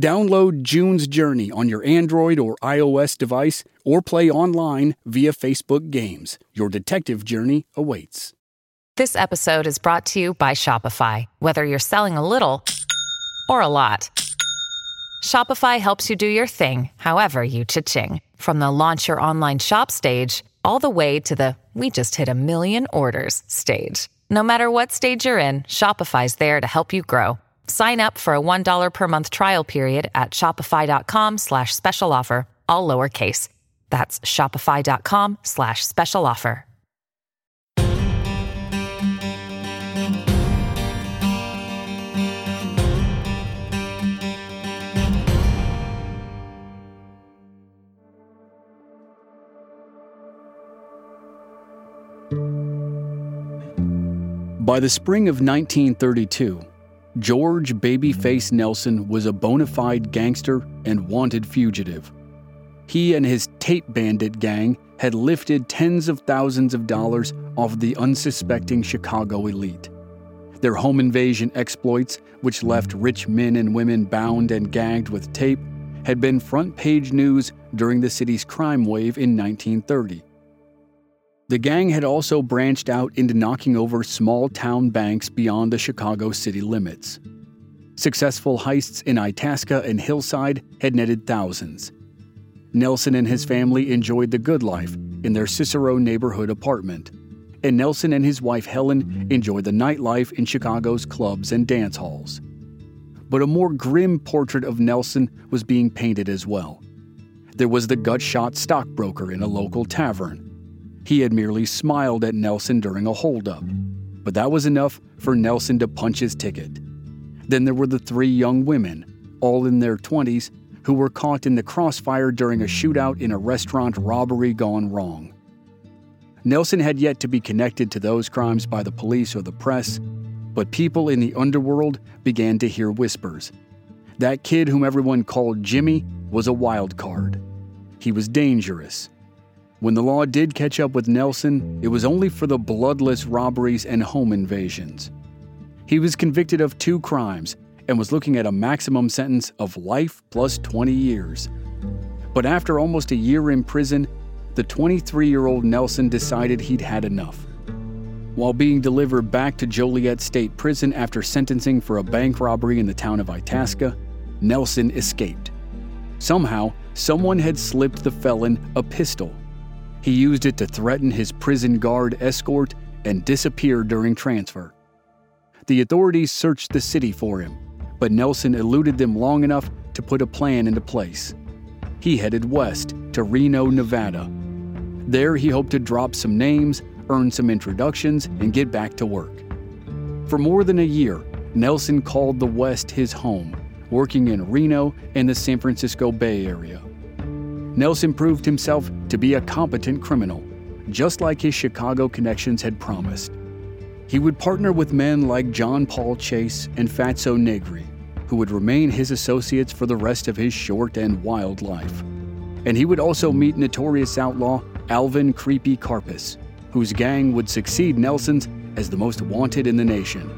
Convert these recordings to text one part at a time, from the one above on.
Download June's Journey on your Android or iOS device or play online via Facebook Games. Your detective journey awaits. This episode is brought to you by Shopify. Whether you're selling a little or a lot, Shopify helps you do your thing, however you cha-ching. From the launch your online shop stage all the way to the we just hit a million orders stage. No matter what stage you're in, Shopify's there to help you grow. Sign up for a $1 per month trial period at shopify.com slash special offer, all lowercase. That's shopify.com slash special offer. By the spring of 1932, George Babyface Nelson was a bona fide gangster and wanted fugitive. He and his tape bandit gang had lifted tens of thousands of dollars off the unsuspecting Chicago elite. Their home invasion exploits, which left rich men and women bound and gagged with tape, had been front page news during the city's crime wave in 1930. The gang had also branched out into knocking over small town banks beyond the Chicago city limits. Successful heists in Itasca and Hillside had netted thousands. Nelson and his family enjoyed the good life in their Cicero neighborhood apartment, and Nelson and his wife Helen enjoyed the nightlife in Chicago's clubs and dance halls. But a more grim portrait of Nelson was being painted as well. There was the gut shot stockbroker in a local tavern he had merely smiled at Nelson during a holdup, but that was enough for Nelson to punch his ticket. Then there were the three young women, all in their 20s, who were caught in the crossfire during a shootout in a restaurant robbery gone wrong. Nelson had yet to be connected to those crimes by the police or the press, but people in the underworld began to hear whispers. That kid whom everyone called Jimmy was a wild card. He was dangerous, when the law did catch up with Nelson, it was only for the bloodless robberies and home invasions. He was convicted of two crimes and was looking at a maximum sentence of life plus 20 years. But after almost a year in prison, the 23 year old Nelson decided he'd had enough. While being delivered back to Joliet State Prison after sentencing for a bank robbery in the town of Itasca, Nelson escaped. Somehow, someone had slipped the felon a pistol he used it to threaten his prison guard escort and disappeared during transfer. The authorities searched the city for him, but Nelson eluded them long enough to put a plan into place. He headed west to Reno, Nevada. There, he hoped to drop some names, earn some introductions, and get back to work. For more than a year, Nelson called the West his home, working in Reno and the San Francisco Bay Area. Nelson proved himself to be a competent criminal, just like his Chicago connections had promised. He would partner with men like John Paul Chase and Fatso Negri, who would remain his associates for the rest of his short and wild life. And he would also meet notorious outlaw Alvin Creepy Karpis, whose gang would succeed Nelson's as the most wanted in the nation.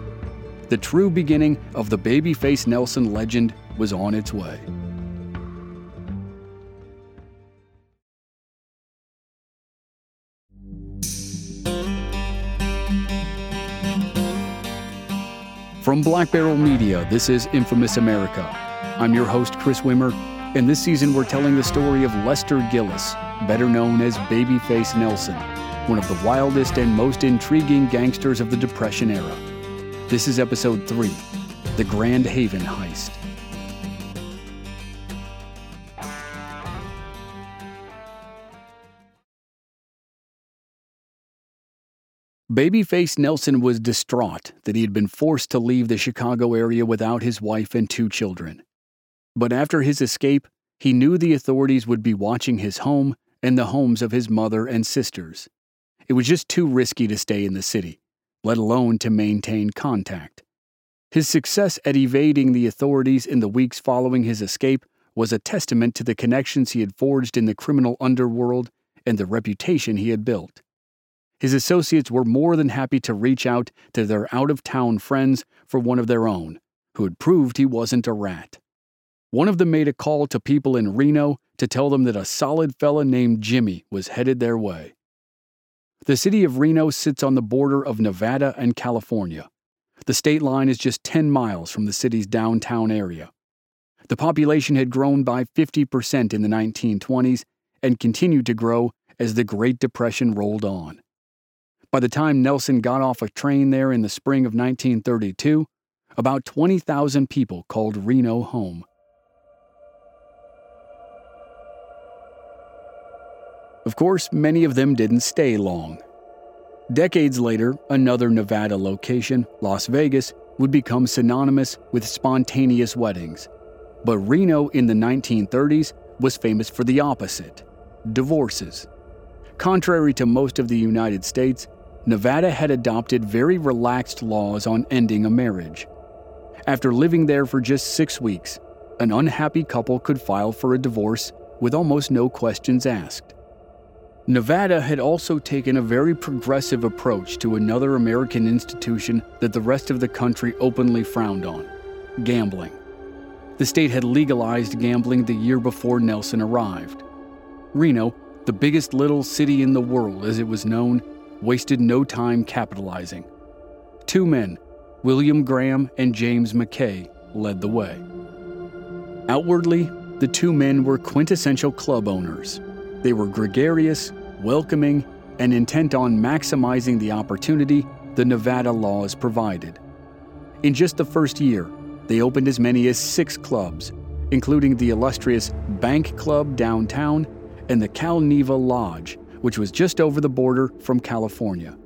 The true beginning of the babyface Nelson legend was on its way. From Black Barrel Media, this is Infamous America. I'm your host, Chris Wimmer, and this season we're telling the story of Lester Gillis, better known as Babyface Nelson, one of the wildest and most intriguing gangsters of the Depression era. This is episode 3 The Grand Haven Heist. Babyface Nelson was distraught that he had been forced to leave the Chicago area without his wife and two children. But after his escape, he knew the authorities would be watching his home and the homes of his mother and sisters. It was just too risky to stay in the city, let alone to maintain contact. His success at evading the authorities in the weeks following his escape was a testament to the connections he had forged in the criminal underworld and the reputation he had built. His associates were more than happy to reach out to their out of town friends for one of their own, who had proved he wasn't a rat. One of them made a call to people in Reno to tell them that a solid fella named Jimmy was headed their way. The city of Reno sits on the border of Nevada and California. The state line is just 10 miles from the city's downtown area. The population had grown by 50% in the 1920s and continued to grow as the Great Depression rolled on. By the time Nelson got off a train there in the spring of 1932, about 20,000 people called Reno home. Of course, many of them didn't stay long. Decades later, another Nevada location, Las Vegas, would become synonymous with spontaneous weddings. But Reno in the 1930s was famous for the opposite divorces. Contrary to most of the United States, Nevada had adopted very relaxed laws on ending a marriage. After living there for just six weeks, an unhappy couple could file for a divorce with almost no questions asked. Nevada had also taken a very progressive approach to another American institution that the rest of the country openly frowned on gambling. The state had legalized gambling the year before Nelson arrived. Reno, the biggest little city in the world as it was known, wasted no time capitalizing. Two men, William Graham and James McKay, led the way. Outwardly, the two men were quintessential club owners. They were gregarious, welcoming, and intent on maximizing the opportunity the Nevada laws provided. In just the first year, they opened as many as six clubs, including the illustrious Bank Club downtown and the Cal Neva Lodge, which was just over the border from California.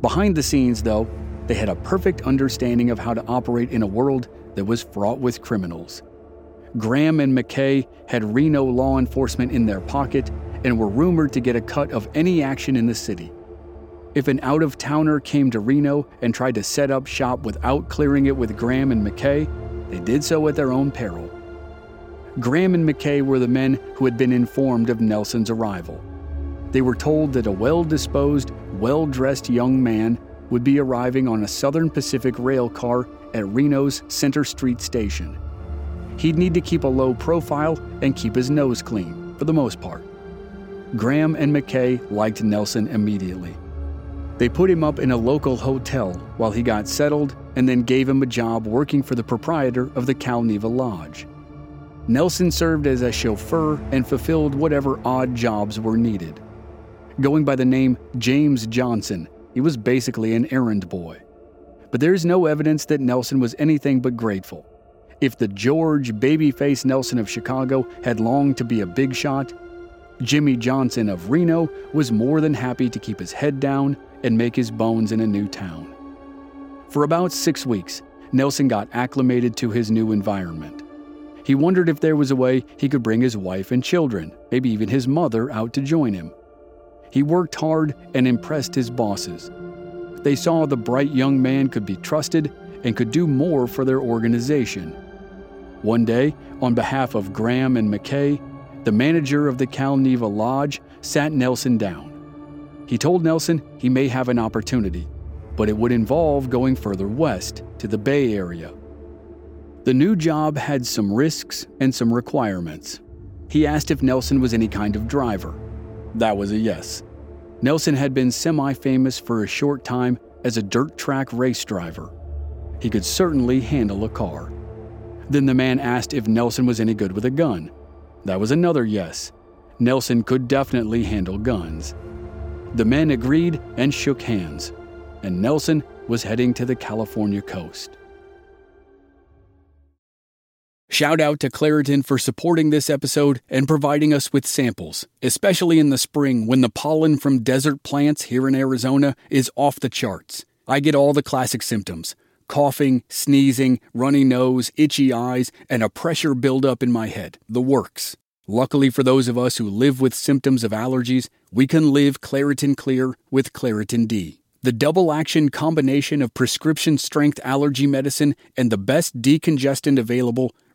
Behind the scenes, though, they had a perfect understanding of how to operate in a world that was fraught with criminals. Graham and McKay had Reno law enforcement in their pocket and were rumored to get a cut of any action in the city. If an out of towner came to Reno and tried to set up shop without clearing it with Graham and McKay, they did so at their own peril. Graham and McKay were the men who had been informed of Nelson's arrival. They were told that a well disposed, well dressed young man would be arriving on a Southern Pacific rail car at Reno's Center Street station. He'd need to keep a low profile and keep his nose clean, for the most part. Graham and McKay liked Nelson immediately. They put him up in a local hotel while he got settled and then gave him a job working for the proprietor of the Cal Neva Lodge. Nelson served as a chauffeur and fulfilled whatever odd jobs were needed. Going by the name James Johnson, he was basically an errand boy. But there is no evidence that Nelson was anything but grateful. If the George Babyface Nelson of Chicago had longed to be a big shot, Jimmy Johnson of Reno was more than happy to keep his head down and make his bones in a new town. For about six weeks, Nelson got acclimated to his new environment. He wondered if there was a way he could bring his wife and children, maybe even his mother, out to join him. He worked hard and impressed his bosses. They saw the bright young man could be trusted and could do more for their organization. One day, on behalf of Graham and McKay, the manager of the Cal Neva Lodge sat Nelson down. He told Nelson he may have an opportunity, but it would involve going further west to the Bay Area. The new job had some risks and some requirements. He asked if Nelson was any kind of driver. That was a yes. Nelson had been semi famous for a short time as a dirt track race driver. He could certainly handle a car. Then the man asked if Nelson was any good with a gun. That was another yes. Nelson could definitely handle guns. The men agreed and shook hands, and Nelson was heading to the California coast. Shout out to Claritin for supporting this episode and providing us with samples, especially in the spring when the pollen from desert plants here in Arizona is off the charts. I get all the classic symptoms coughing, sneezing, runny nose, itchy eyes, and a pressure buildup in my head. The works. Luckily for those of us who live with symptoms of allergies, we can live Claritin Clear with Claritin D. The double action combination of prescription strength allergy medicine and the best decongestant available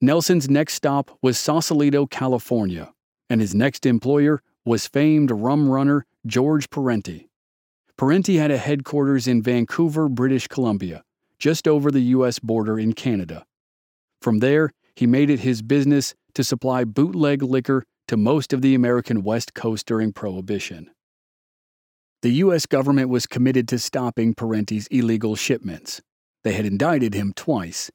Nelson's next stop was Sausalito, California, and his next employer was famed rum runner George Parenti. Parenti had a headquarters in Vancouver, British Columbia, just over the U.S. border in Canada. From there, he made it his business to supply bootleg liquor to most of the American West Coast during Prohibition. The U.S. government was committed to stopping Parenti's illegal shipments. They had indicted him twice,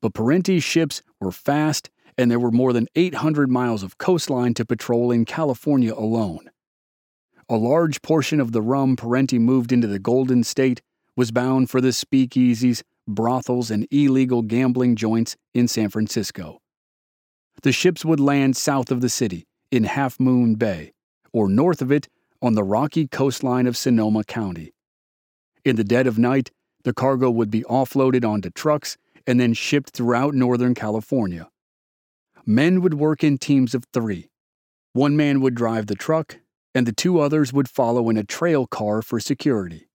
but Parenti's ships were fast and there were more than 800 miles of coastline to patrol in California alone. A large portion of the rum Parenti moved into the Golden State was bound for the speakeasies, brothels, and illegal gambling joints in San Francisco. The ships would land south of the city, in Half Moon Bay, or north of it on the rocky coastline of Sonoma County. In the dead of night, the cargo would be offloaded onto trucks and then shipped throughout Northern California. Men would work in teams of three. One man would drive the truck, and the two others would follow in a trail car for security.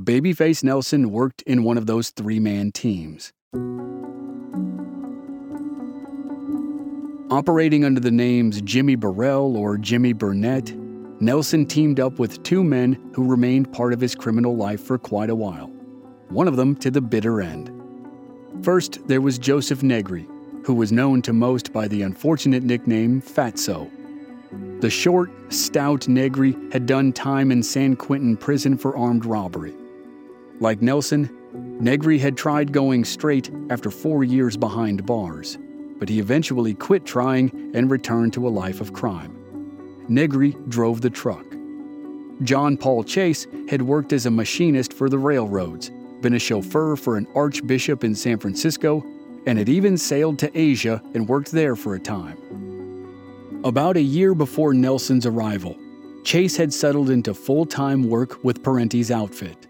Babyface Nelson worked in one of those three man teams. Operating under the names Jimmy Burrell or Jimmy Burnett, Nelson teamed up with two men who remained part of his criminal life for quite a while, one of them to the bitter end. First, there was Joseph Negri, who was known to most by the unfortunate nickname Fatso. The short, stout Negri had done time in San Quentin prison for armed robbery. Like Nelson, Negri had tried going straight after four years behind bars but he eventually quit trying and returned to a life of crime. Negri drove the truck. John Paul Chase had worked as a machinist for the railroads, been a chauffeur for an archbishop in San Francisco, and had even sailed to Asia and worked there for a time. About a year before Nelson's arrival, Chase had settled into full time work with Parenti's outfit.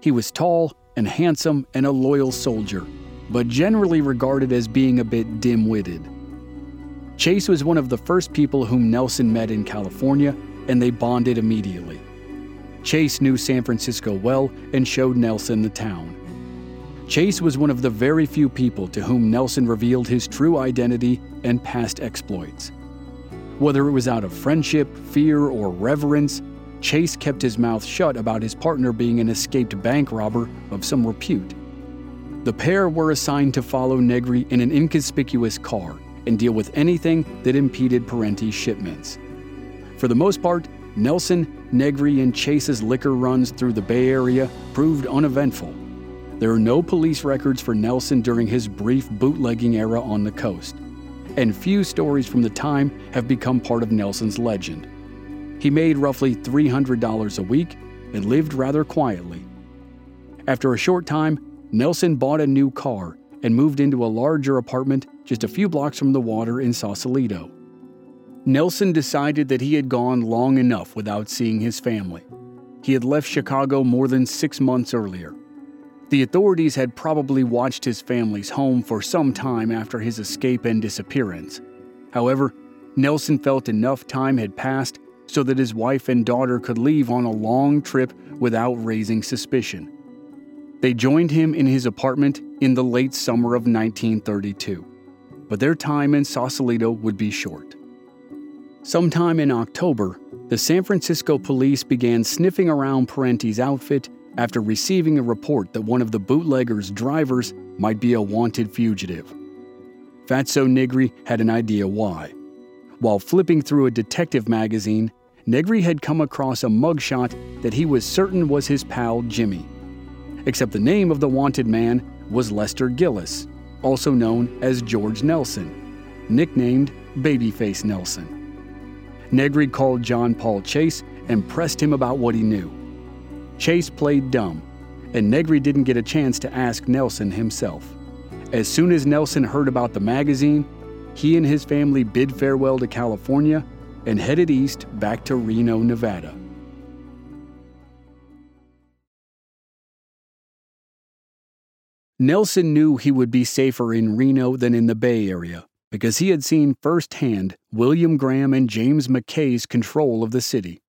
He was tall and handsome and a loyal soldier but generally regarded as being a bit dim witted. Chase was one of the first people whom Nelson met in California, and they bonded immediately. Chase knew San Francisco well and showed Nelson the town. Chase was one of the very few people to whom Nelson revealed his true identity and past exploits. Whether it was out of friendship, fear, or reverence, Chase kept his mouth shut about his partner being an escaped bank robber of some repute. The pair were assigned to follow Negri in an inconspicuous car and deal with anything that impeded Parenti's shipments. For the most part, Nelson, Negri, and Chase's liquor runs through the Bay Area proved uneventful. There are no police records for Nelson during his brief bootlegging era on the coast, and few stories from the time have become part of Nelson's legend. He made roughly $300 a week and lived rather quietly. After a short time, Nelson bought a new car and moved into a larger apartment just a few blocks from the water in Sausalito. Nelson decided that he had gone long enough without seeing his family. He had left Chicago more than six months earlier. The authorities had probably watched his family's home for some time after his escape and disappearance. However, Nelson felt enough time had passed so that his wife and daughter could leave on a long trip without raising suspicion. They joined him in his apartment in the late summer of 1932, but their time in Sausalito would be short. Sometime in October, the San Francisco police began sniffing around Parenti's outfit after receiving a report that one of the bootlegger's drivers might be a wanted fugitive. Fatso Negri had an idea why. While flipping through a detective magazine, Negri had come across a mugshot that he was certain was his pal Jimmy. Except the name of the wanted man was Lester Gillis, also known as George Nelson, nicknamed Babyface Nelson. Negri called John Paul Chase and pressed him about what he knew. Chase played dumb, and Negri didn't get a chance to ask Nelson himself. As soon as Nelson heard about the magazine, he and his family bid farewell to California and headed east back to Reno, Nevada. Nelson knew he would be safer in Reno than in the Bay Area because he had seen firsthand William Graham and James McKay's control of the city.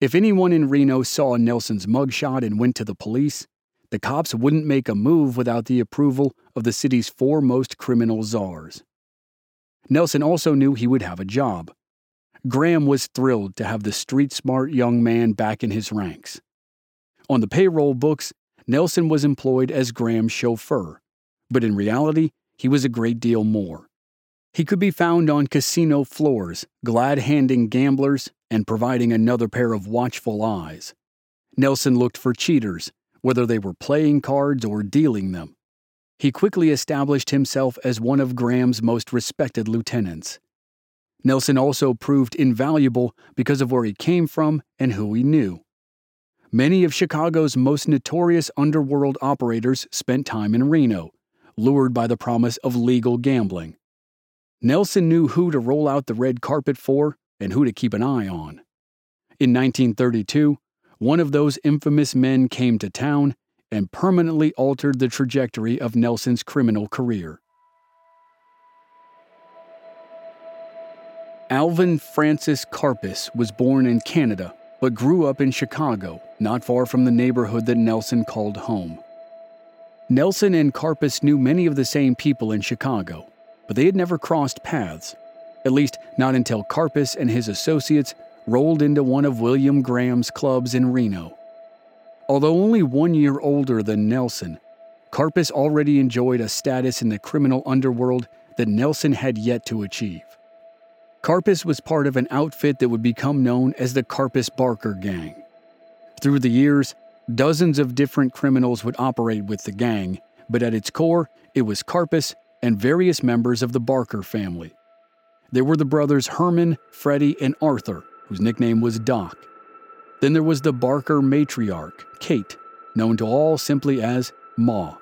If anyone in Reno saw Nelson's mugshot and went to the police, the cops wouldn't make a move without the approval of the city's foremost criminal czars. Nelson also knew he would have a job. Graham was thrilled to have the street smart young man back in his ranks. On the payroll books, Nelson was employed as Graham's chauffeur, but in reality, he was a great deal more. He could be found on casino floors, glad handing gamblers and providing another pair of watchful eyes. Nelson looked for cheaters, whether they were playing cards or dealing them. He quickly established himself as one of Graham's most respected lieutenants. Nelson also proved invaluable because of where he came from and who he knew. Many of Chicago's most notorious underworld operators spent time in Reno, lured by the promise of legal gambling. Nelson knew who to roll out the red carpet for and who to keep an eye on. In 1932, one of those infamous men came to town and permanently altered the trajectory of Nelson's criminal career. Alvin Francis Karpis was born in Canada but grew up in Chicago, not far from the neighborhood that Nelson called home. Nelson and Karpis knew many of the same people in Chicago, but they had never crossed paths, at least not until Karpis and his associates rolled into one of William Graham's clubs in Reno. Although only one year older than Nelson, Karpis already enjoyed a status in the criminal underworld that Nelson had yet to achieve. Karpis was part of an outfit that would become known as the Karpis Barker Gang. Through the years, dozens of different criminals would operate with the gang, but at its core, it was Karpis and various members of the Barker family. There were the brothers Herman, Freddie, and Arthur, whose nickname was Doc. Then there was the Barker matriarch, Kate, known to all simply as Ma.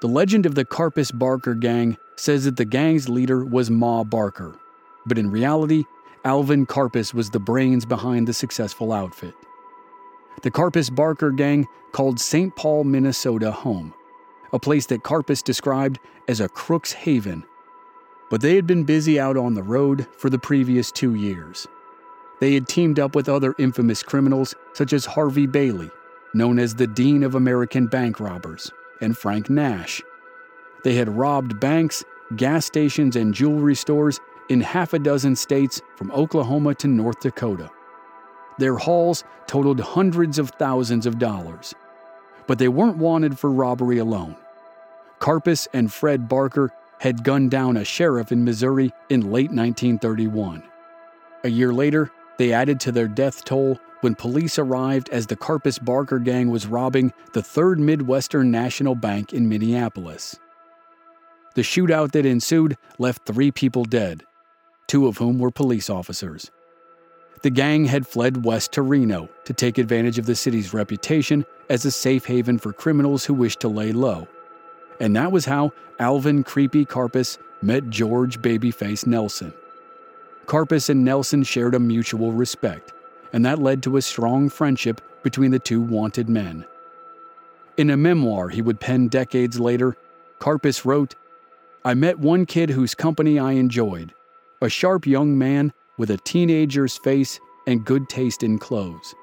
The legend of the Karpis Barker gang says that the gang's leader was Ma Barker, but in reality, Alvin Karpis was the brains behind the successful outfit. The Karpis Barker gang called St. Paul, Minnesota home a place that Karpis described as a crook's haven. But they had been busy out on the road for the previous two years. They had teamed up with other infamous criminals such as Harvey Bailey, known as the Dean of American Bank Robbers, and Frank Nash. They had robbed banks, gas stations, and jewelry stores in half a dozen states from Oklahoma to North Dakota. Their hauls totaled hundreds of thousands of dollars. But they weren't wanted for robbery alone. Karpis and Fred Barker had gunned down a sheriff in Missouri in late 1931. A year later, they added to their death toll when police arrived as the Karpis Barker gang was robbing the Third Midwestern National Bank in Minneapolis. The shootout that ensued left three people dead, two of whom were police officers. The gang had fled west to Reno to take advantage of the city's reputation as a safe haven for criminals who wished to lay low. And that was how Alvin Creepy Karpis met George Babyface Nelson. Karpis and Nelson shared a mutual respect, and that led to a strong friendship between the two wanted men. In a memoir he would pen decades later, Karpis wrote, I met one kid whose company I enjoyed, a sharp young man with a teenager's face and good taste in clothes.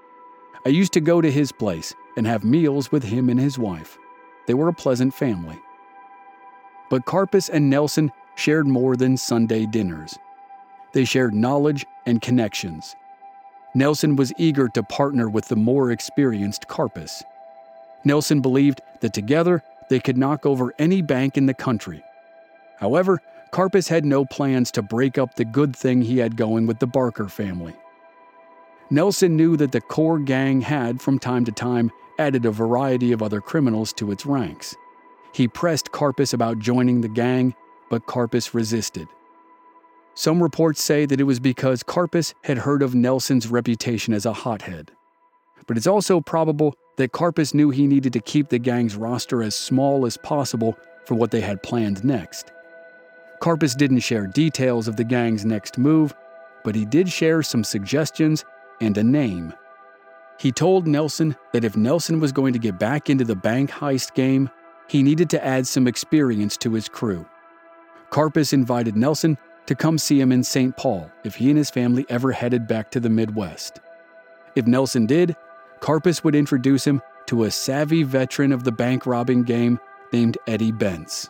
I used to go to his place and have meals with him and his wife. They were a pleasant family. But Karpis and Nelson shared more than Sunday dinners. They shared knowledge and connections. Nelson was eager to partner with the more experienced Karpis. Nelson believed that together they could knock over any bank in the country. However, Karpis had no plans to break up the good thing he had going with the Barker family. Nelson knew that the core gang had, from time to time, added a variety of other criminals to its ranks. He pressed Karpis about joining the gang, but Karpis resisted. Some reports say that it was because Karpis had heard of Nelson's reputation as a hothead. But it's also probable that Karpis knew he needed to keep the gang's roster as small as possible for what they had planned next. Karpis didn't share details of the gang's next move, but he did share some suggestions and a name. He told Nelson that if Nelson was going to get back into the bank heist game, he needed to add some experience to his crew. Karpis invited Nelson to come see him in St. Paul if he and his family ever headed back to the Midwest. If Nelson did, Karpis would introduce him to a savvy veteran of the bank robbing game named Eddie Bentz.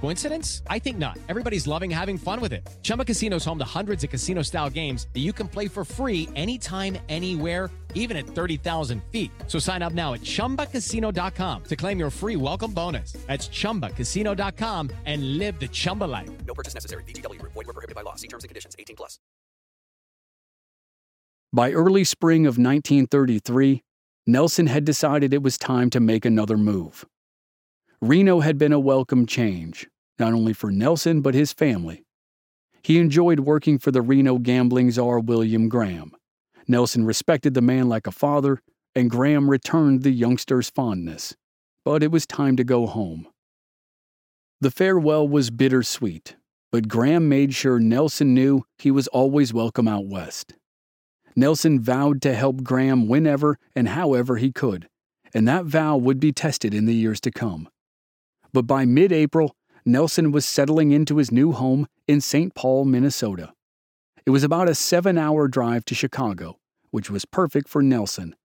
Coincidence? I think not. Everybody's loving having fun with it. Chumba Casino is home to hundreds of casino style games that you can play for free anytime, anywhere, even at 30,000 feet. So sign up now at chumbacasino.com to claim your free welcome bonus. That's chumbacasino.com and live the Chumba life. No purchase necessary. VGW Group. Void were prohibited by law. See terms and conditions. 18 plus. By early spring of 1933, Nelson had decided it was time to make another move. Reno had been a welcome change, not only for Nelson but his family. He enjoyed working for the Reno gambling czar William Graham. Nelson respected the man like a father, and Graham returned the youngster's fondness. But it was time to go home. The farewell was bittersweet, but Graham made sure Nelson knew he was always welcome out west. Nelson vowed to help Graham whenever and however he could, and that vow would be tested in the years to come. But by mid April, Nelson was settling into his new home in St. Paul, Minnesota. It was about a seven hour drive to Chicago, which was perfect for Nelson.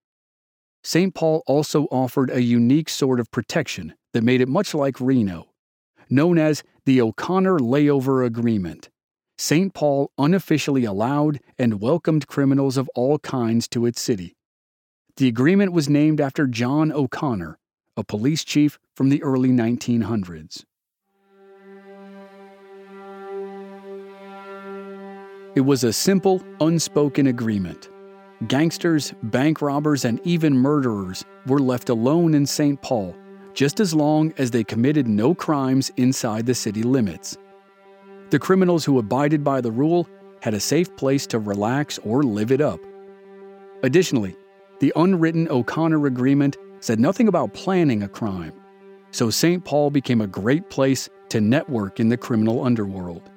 St. Paul also offered a unique sort of protection that made it much like Reno, known as the O'Connor Layover Agreement. St. Paul unofficially allowed and welcomed criminals of all kinds to its city. The agreement was named after John O'Connor, a police chief from the early 1900s. It was a simple, unspoken agreement. Gangsters, bank robbers, and even murderers were left alone in St. Paul just as long as they committed no crimes inside the city limits. The criminals who abided by the rule had a safe place to relax or live it up. Additionally, the unwritten O'Connor Agreement said nothing about planning a crime, so St. Paul became a great place to network in the criminal underworld.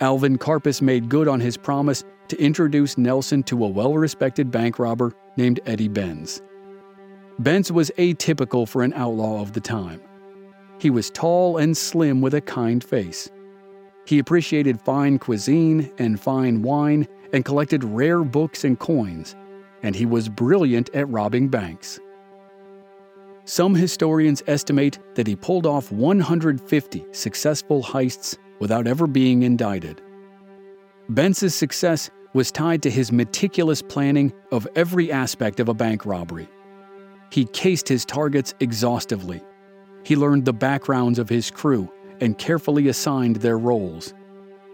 Alvin Karpis made good on his promise to introduce Nelson to a well respected bank robber named Eddie Bentz. Bentz was atypical for an outlaw of the time. He was tall and slim with a kind face. He appreciated fine cuisine and fine wine and collected rare books and coins, and he was brilliant at robbing banks. Some historians estimate that he pulled off 150 successful heists without ever being indicted. Bentz's success was tied to his meticulous planning of every aspect of a bank robbery. He cased his targets exhaustively. He learned the backgrounds of his crew and carefully assigned their roles.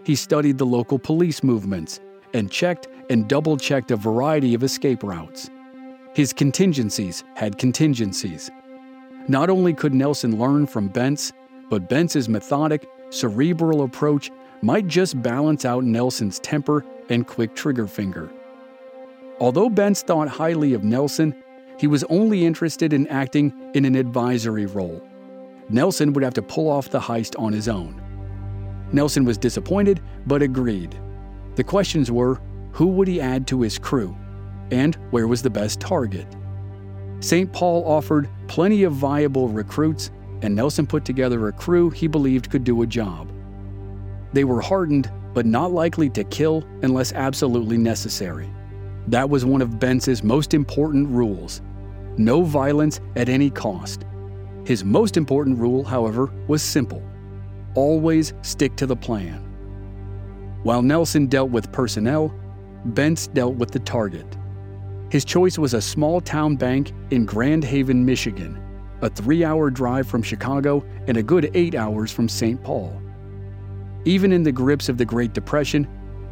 He studied the local police movements and checked and double checked a variety of escape routes. His contingencies had contingencies. Not only could Nelson learn from Bentz, but Bentz's methodic, cerebral approach might just balance out Nelson's temper and quick trigger finger. Although Bentz thought highly of Nelson, he was only interested in acting in an advisory role. Nelson would have to pull off the heist on his own. Nelson was disappointed, but agreed. The questions were who would he add to his crew? And where was the best target? St. Paul offered plenty of viable recruits, and Nelson put together a crew he believed could do a job. They were hardened, but not likely to kill unless absolutely necessary. That was one of Bentz's most important rules no violence at any cost. His most important rule, however, was simple always stick to the plan. While Nelson dealt with personnel, Bentz dealt with the target. His choice was a small town bank in Grand Haven, Michigan, a three hour drive from Chicago and a good eight hours from St. Paul. Even in the grips of the Great Depression,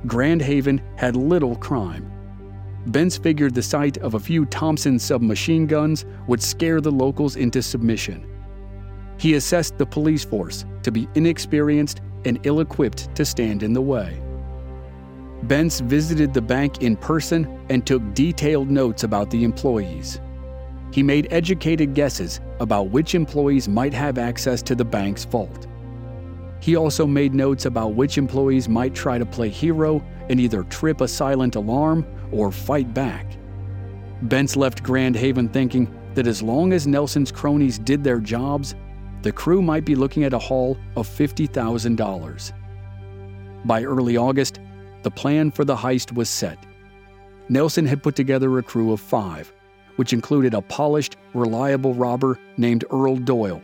Grand Haven had little crime. Bentz figured the sight of a few Thompson submachine guns would scare the locals into submission. He assessed the police force to be inexperienced and ill equipped to stand in the way. Bentz visited the bank in person and took detailed notes about the employees. He made educated guesses about which employees might have access to the bank's vault. He also made notes about which employees might try to play hero and either trip a silent alarm or fight back. Bentz left Grand Haven thinking that as long as Nelson's cronies did their jobs, the crew might be looking at a haul of $50,000. By early August, the plan for the heist was set. Nelson had put together a crew of five, which included a polished, reliable robber named Earl Doyle,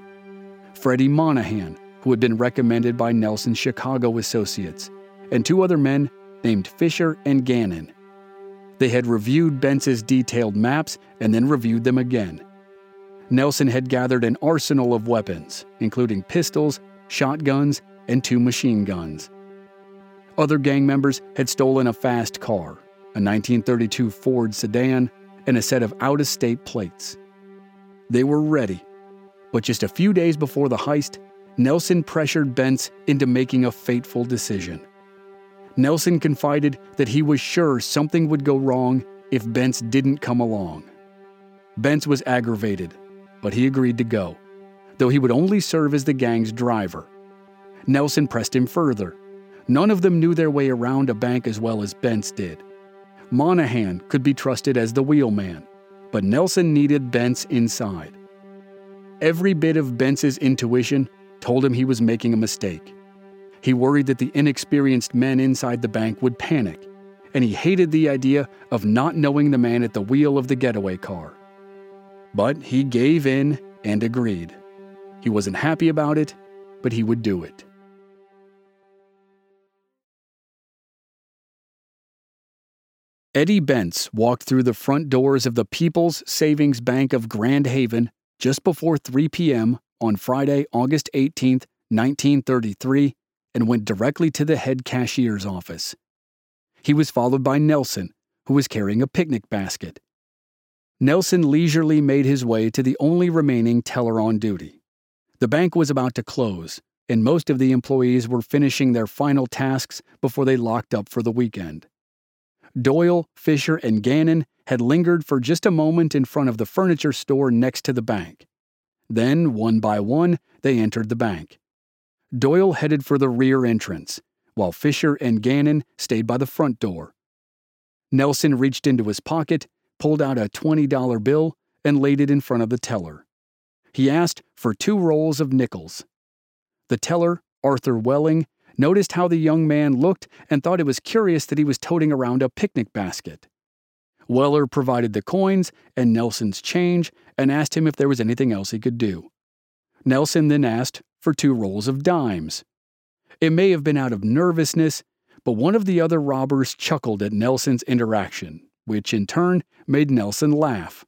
Freddie Monahan, who had been recommended by Nelson's Chicago associates, and two other men named Fisher and Gannon. They had reviewed Bentz's detailed maps and then reviewed them again. Nelson had gathered an arsenal of weapons, including pistols, shotguns, and two machine guns. Other gang members had stolen a fast car, a 1932 Ford sedan, and a set of out of state plates. They were ready, but just a few days before the heist, Nelson pressured Bentz into making a fateful decision. Nelson confided that he was sure something would go wrong if Bentz didn't come along. Bentz was aggravated, but he agreed to go, though he would only serve as the gang's driver. Nelson pressed him further. None of them knew their way around a bank as well as Bentz did. Monahan could be trusted as the wheelman, but Nelson needed Bentz inside. Every bit of Bentz's intuition told him he was making a mistake. He worried that the inexperienced men inside the bank would panic, and he hated the idea of not knowing the man at the wheel of the getaway car. But he gave in and agreed. He wasn't happy about it, but he would do it. Eddie Bentz walked through the front doors of the People's Savings Bank of Grand Haven just before 3 p.m. on Friday, August 18, 1933, and went directly to the head cashier's office. He was followed by Nelson, who was carrying a picnic basket. Nelson leisurely made his way to the only remaining teller on duty. The bank was about to close, and most of the employees were finishing their final tasks before they locked up for the weekend. Doyle, Fisher, and Gannon had lingered for just a moment in front of the furniture store next to the bank. Then, one by one, they entered the bank. Doyle headed for the rear entrance, while Fisher and Gannon stayed by the front door. Nelson reached into his pocket, pulled out a $20 bill, and laid it in front of the teller. He asked for two rolls of nickels. The teller, Arthur Welling, noticed how the young man looked and thought it was curious that he was toting around a picnic basket. Weller provided the coins and Nelson's change and asked him if there was anything else he could do. Nelson then asked for two rolls of dimes. It may have been out of nervousness, but one of the other robbers chuckled at Nelson's interaction, which in turn made Nelson laugh.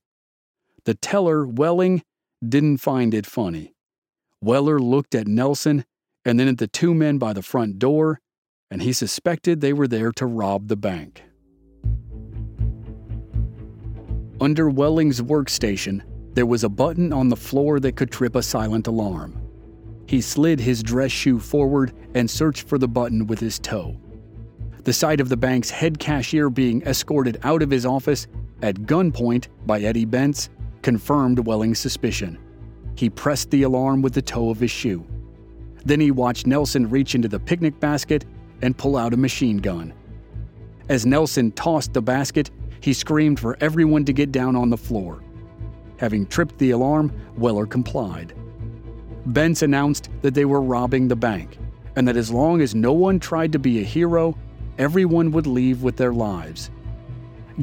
The teller, Welling, didn't find it funny. Weller looked at Nelson and then at the two men by the front door, and he suspected they were there to rob the bank. Under Welling's workstation, there was a button on the floor that could trip a silent alarm. He slid his dress shoe forward and searched for the button with his toe. The sight of the bank's head cashier being escorted out of his office at gunpoint by Eddie Bentz confirmed Welling's suspicion. He pressed the alarm with the toe of his shoe. Then he watched Nelson reach into the picnic basket and pull out a machine gun. As Nelson tossed the basket, he screamed for everyone to get down on the floor. Having tripped the alarm, Weller complied. Bentz announced that they were robbing the bank, and that as long as no one tried to be a hero, everyone would leave with their lives.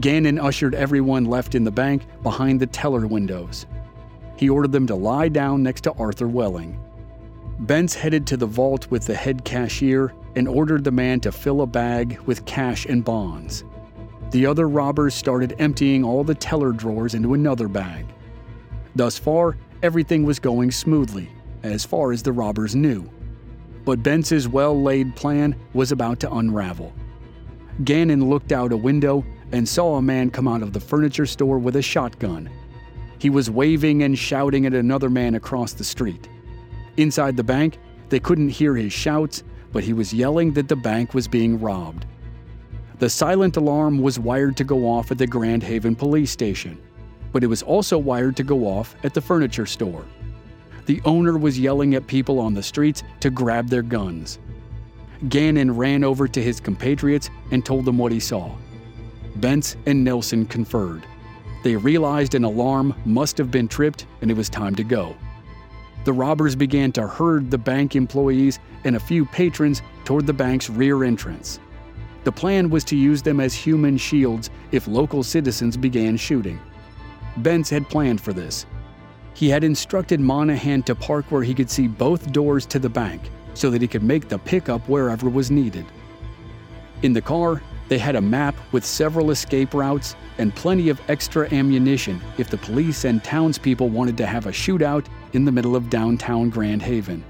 Gannon ushered everyone left in the bank behind the teller windows. He ordered them to lie down next to Arthur Welling. Bentz headed to the vault with the head cashier and ordered the man to fill a bag with cash and bonds. The other robbers started emptying all the teller drawers into another bag. Thus far, everything was going smoothly, as far as the robbers knew. But Bentz's well laid plan was about to unravel. Gannon looked out a window and saw a man come out of the furniture store with a shotgun. He was waving and shouting at another man across the street. Inside the bank, they couldn't hear his shouts, but he was yelling that the bank was being robbed. The silent alarm was wired to go off at the Grand Haven police station, but it was also wired to go off at the furniture store. The owner was yelling at people on the streets to grab their guns. Gannon ran over to his compatriots and told them what he saw. Bentz and Nelson conferred. They realized an alarm must have been tripped and it was time to go. The robbers began to herd the bank employees and a few patrons toward the bank's rear entrance. The plan was to use them as human shields if local citizens began shooting. Bentz had planned for this. He had instructed Monahan to park where he could see both doors to the bank so that he could make the pickup wherever was needed. In the car, they had a map with several escape routes and plenty of extra ammunition if the police and townspeople wanted to have a shootout in the middle of downtown Grand Haven.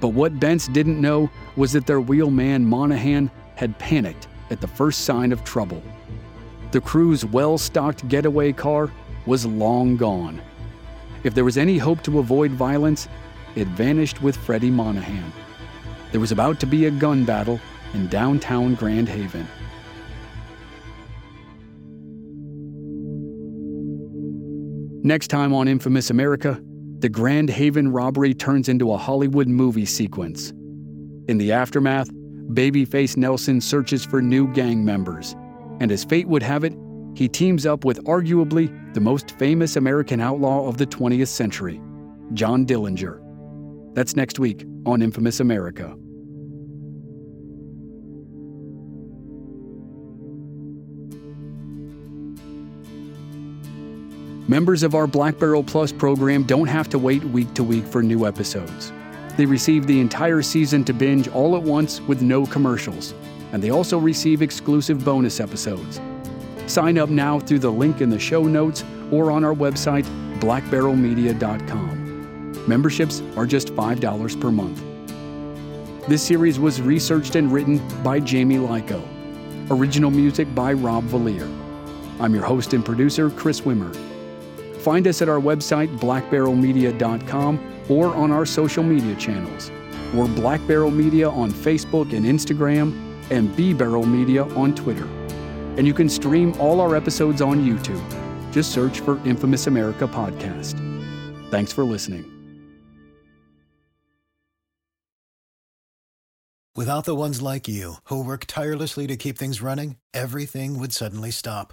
But what Bentz didn't know was that their wheelman Monahan had panicked at the first sign of trouble. The crew's well stocked getaway car was long gone. If there was any hope to avoid violence, it vanished with Freddie Monahan. There was about to be a gun battle in downtown Grand Haven. Next time on Infamous America, the Grand Haven robbery turns into a Hollywood movie sequence. In the aftermath, Babyface Nelson searches for new gang members, and as fate would have it, he teams up with arguably the most famous American outlaw of the 20th century, John Dillinger. That's next week on Infamous America. Members of our Black Barrel Plus program don't have to wait week to week for new episodes. They receive the entire season to binge all at once with no commercials, and they also receive exclusive bonus episodes. Sign up now through the link in the show notes or on our website, blackbarrelmedia.com. Memberships are just $5 per month. This series was researched and written by Jamie Lyko. Original music by Rob Valier. I'm your host and producer, Chris Wimmer. Find us at our website, blackbarrelmedia.com, or on our social media channels. We're Black Barrel Media on Facebook and Instagram, and B Barrel Media on Twitter. And you can stream all our episodes on YouTube. Just search for Infamous America Podcast. Thanks for listening. Without the ones like you, who work tirelessly to keep things running, everything would suddenly stop.